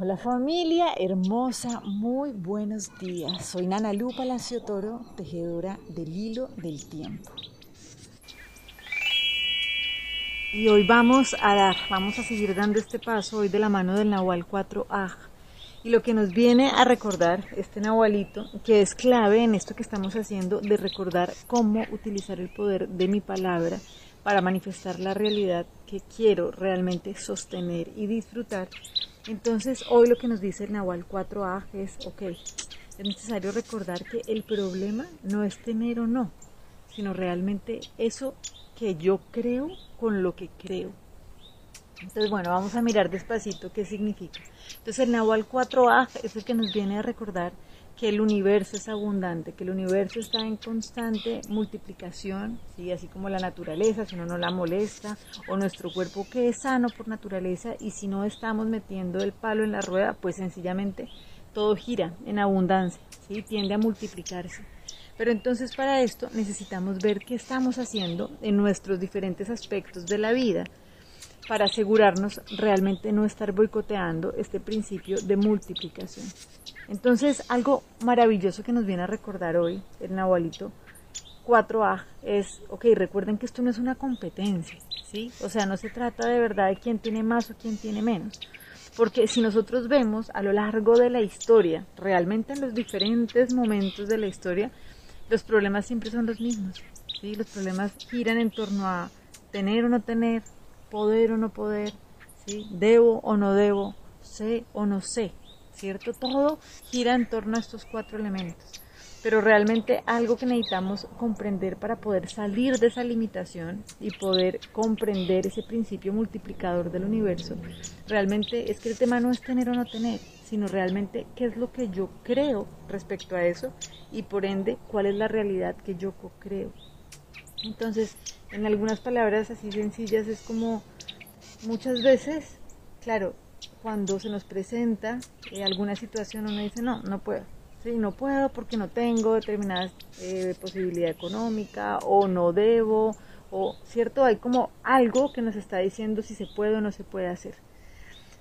Hola familia hermosa, muy buenos días. Soy Nana Lu Palacio Toro, tejedora del hilo del tiempo. Y hoy vamos a dar, vamos a seguir dando este paso hoy de la mano del Nahual 4A. Y lo que nos viene a recordar este Nahualito, que es clave en esto que estamos haciendo de recordar cómo utilizar el poder de mi palabra para manifestar la realidad que quiero realmente sostener y disfrutar. Entonces, hoy lo que nos dice el Nahual 4A es, ok, es necesario recordar que el problema no es tener o no, sino realmente eso que yo creo con lo que creo. Entonces, bueno, vamos a mirar despacito qué significa. Entonces, el Nahual 4A es el que nos viene a recordar que el universo es abundante, que el universo está en constante multiplicación, ¿sí? así como la naturaleza, si uno no la molesta, o nuestro cuerpo que es sano por naturaleza, y si no estamos metiendo el palo en la rueda, pues sencillamente todo gira en abundancia, ¿sí? tiende a multiplicarse. Pero entonces para esto necesitamos ver qué estamos haciendo en nuestros diferentes aspectos de la vida para asegurarnos realmente no estar boicoteando este principio de multiplicación. Entonces, algo maravilloso que nos viene a recordar hoy el Nahualito 4A es, ok, recuerden que esto no es una competencia, ¿sí? O sea, no se trata de verdad de quién tiene más o quién tiene menos. Porque si nosotros vemos a lo largo de la historia, realmente en los diferentes momentos de la historia, los problemas siempre son los mismos. ¿sí? Los problemas giran en torno a tener o no tener, poder o no poder, ¿sí? debo o no debo, sé o no sé, ¿cierto? Todo gira en torno a estos cuatro elementos. Pero realmente algo que necesitamos comprender para poder salir de esa limitación y poder comprender ese principio multiplicador del universo, realmente es que el tema no es tener o no tener, sino realmente qué es lo que yo creo respecto a eso y por ende cuál es la realidad que yo creo. Entonces, en algunas palabras así sencillas es como muchas veces, claro, cuando se nos presenta eh, alguna situación uno dice no, no puedo, sí, no puedo porque no tengo determinada eh, posibilidad económica o no debo o cierto hay como algo que nos está diciendo si se puede o no se puede hacer.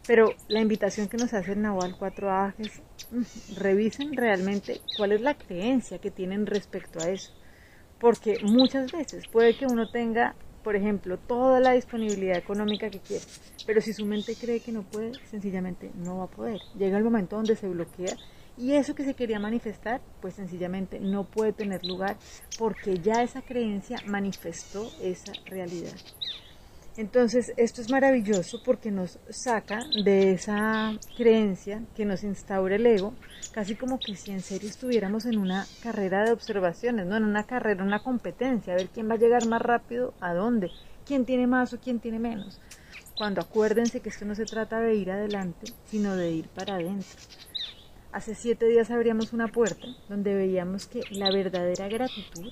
Pero la invitación que nos hace el Nahual 4A es mm, revisen realmente cuál es la creencia que tienen respecto a eso porque muchas veces puede que uno tenga, por ejemplo, toda la disponibilidad económica que quiere, pero si su mente cree que no puede, sencillamente no va a poder. Llega el momento donde se bloquea y eso que se quería manifestar, pues sencillamente no puede tener lugar porque ya esa creencia manifestó esa realidad. Entonces, esto es maravilloso porque nos saca de esa creencia que nos instaura el ego, casi como que si en serio estuviéramos en una carrera de observaciones, no en una carrera, una competencia, a ver quién va a llegar más rápido, a dónde, quién tiene más o quién tiene menos. Cuando acuérdense que esto no se trata de ir adelante, sino de ir para adentro. Hace siete días abríamos una puerta donde veíamos que la verdadera gratitud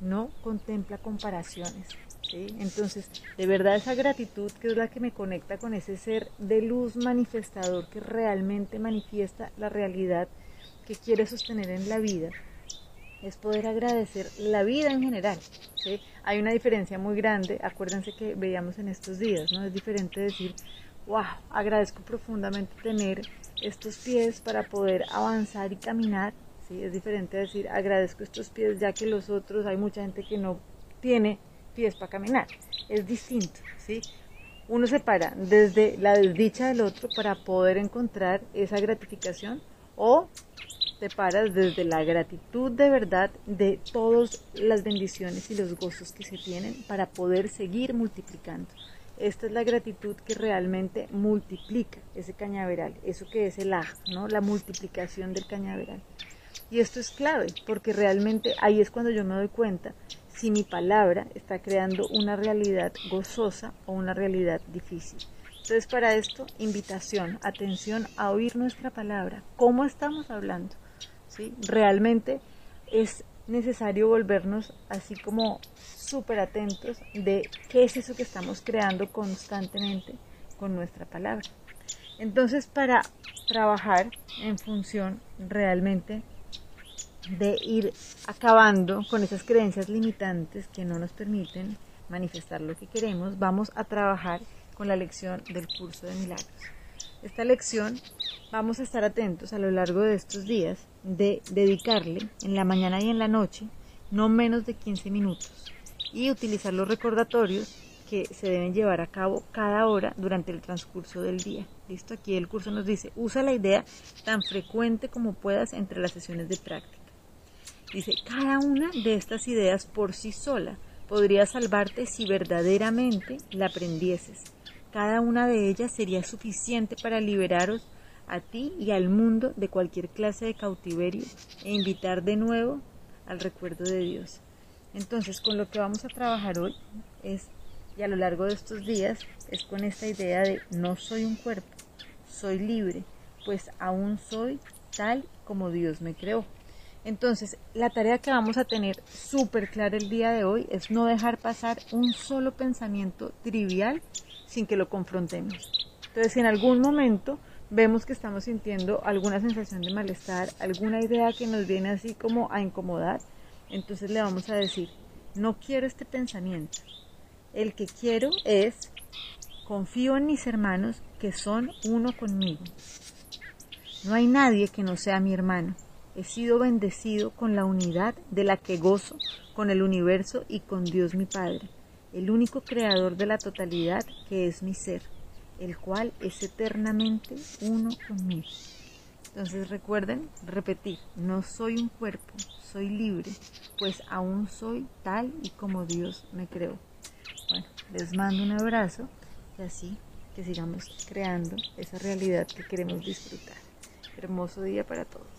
no contempla comparaciones entonces, de verdad esa gratitud que es la que me conecta con ese ser de luz manifestador que realmente manifiesta la realidad que quiere sostener en la vida, es poder agradecer la vida en general. Hay una diferencia muy grande, acuérdense que veíamos en estos días, ¿no? Es diferente decir, wow, agradezco profundamente tener estos pies para poder avanzar y caminar. ¿Sí? Es diferente decir, agradezco estos pies ya que los otros, hay mucha gente que no tiene pies para caminar. Es distinto, ¿sí? Uno se para desde la desdicha del otro para poder encontrar esa gratificación o te paras desde la gratitud de verdad de todas las bendiciones y los gozos que se tienen para poder seguir multiplicando. Esta es la gratitud que realmente multiplica ese cañaveral, eso que es el aj, ¿no? La multiplicación del cañaveral. Y esto es clave, porque realmente ahí es cuando yo me doy cuenta si mi palabra está creando una realidad gozosa o una realidad difícil. Entonces para esto, invitación, atención a oír nuestra palabra, cómo estamos hablando. ¿sí? Realmente es necesario volvernos así como súper atentos de qué es eso que estamos creando constantemente con nuestra palabra. Entonces para trabajar en función realmente de ir acabando con esas creencias limitantes que no nos permiten manifestar lo que queremos, vamos a trabajar con la lección del curso de milagros. Esta lección vamos a estar atentos a lo largo de estos días de dedicarle en la mañana y en la noche no menos de 15 minutos y utilizar los recordatorios que se deben llevar a cabo cada hora durante el transcurso del día. Listo, aquí el curso nos dice, usa la idea tan frecuente como puedas entre las sesiones de práctica. Dice, cada una de estas ideas por sí sola podría salvarte si verdaderamente la aprendieses. Cada una de ellas sería suficiente para liberaros a ti y al mundo de cualquier clase de cautiverio e invitar de nuevo al recuerdo de Dios. Entonces, con lo que vamos a trabajar hoy es, y a lo largo de estos días, es con esta idea de no soy un cuerpo, soy libre, pues aún soy tal como Dios me creó. Entonces, la tarea que vamos a tener súper clara el día de hoy es no dejar pasar un solo pensamiento trivial sin que lo confrontemos. Entonces, si en algún momento vemos que estamos sintiendo alguna sensación de malestar, alguna idea que nos viene así como a incomodar, entonces le vamos a decir, no quiero este pensamiento. El que quiero es, confío en mis hermanos que son uno conmigo. No hay nadie que no sea mi hermano. He sido bendecido con la unidad de la que gozo con el universo y con Dios mi Padre, el único creador de la totalidad que es mi ser el cual es eternamente uno conmigo. Entonces recuerden repetir, no soy un cuerpo, soy libre, pues aún soy tal y como Dios me creó. Bueno, les mando un abrazo y así que sigamos creando esa realidad que queremos disfrutar. Hermoso día para todos.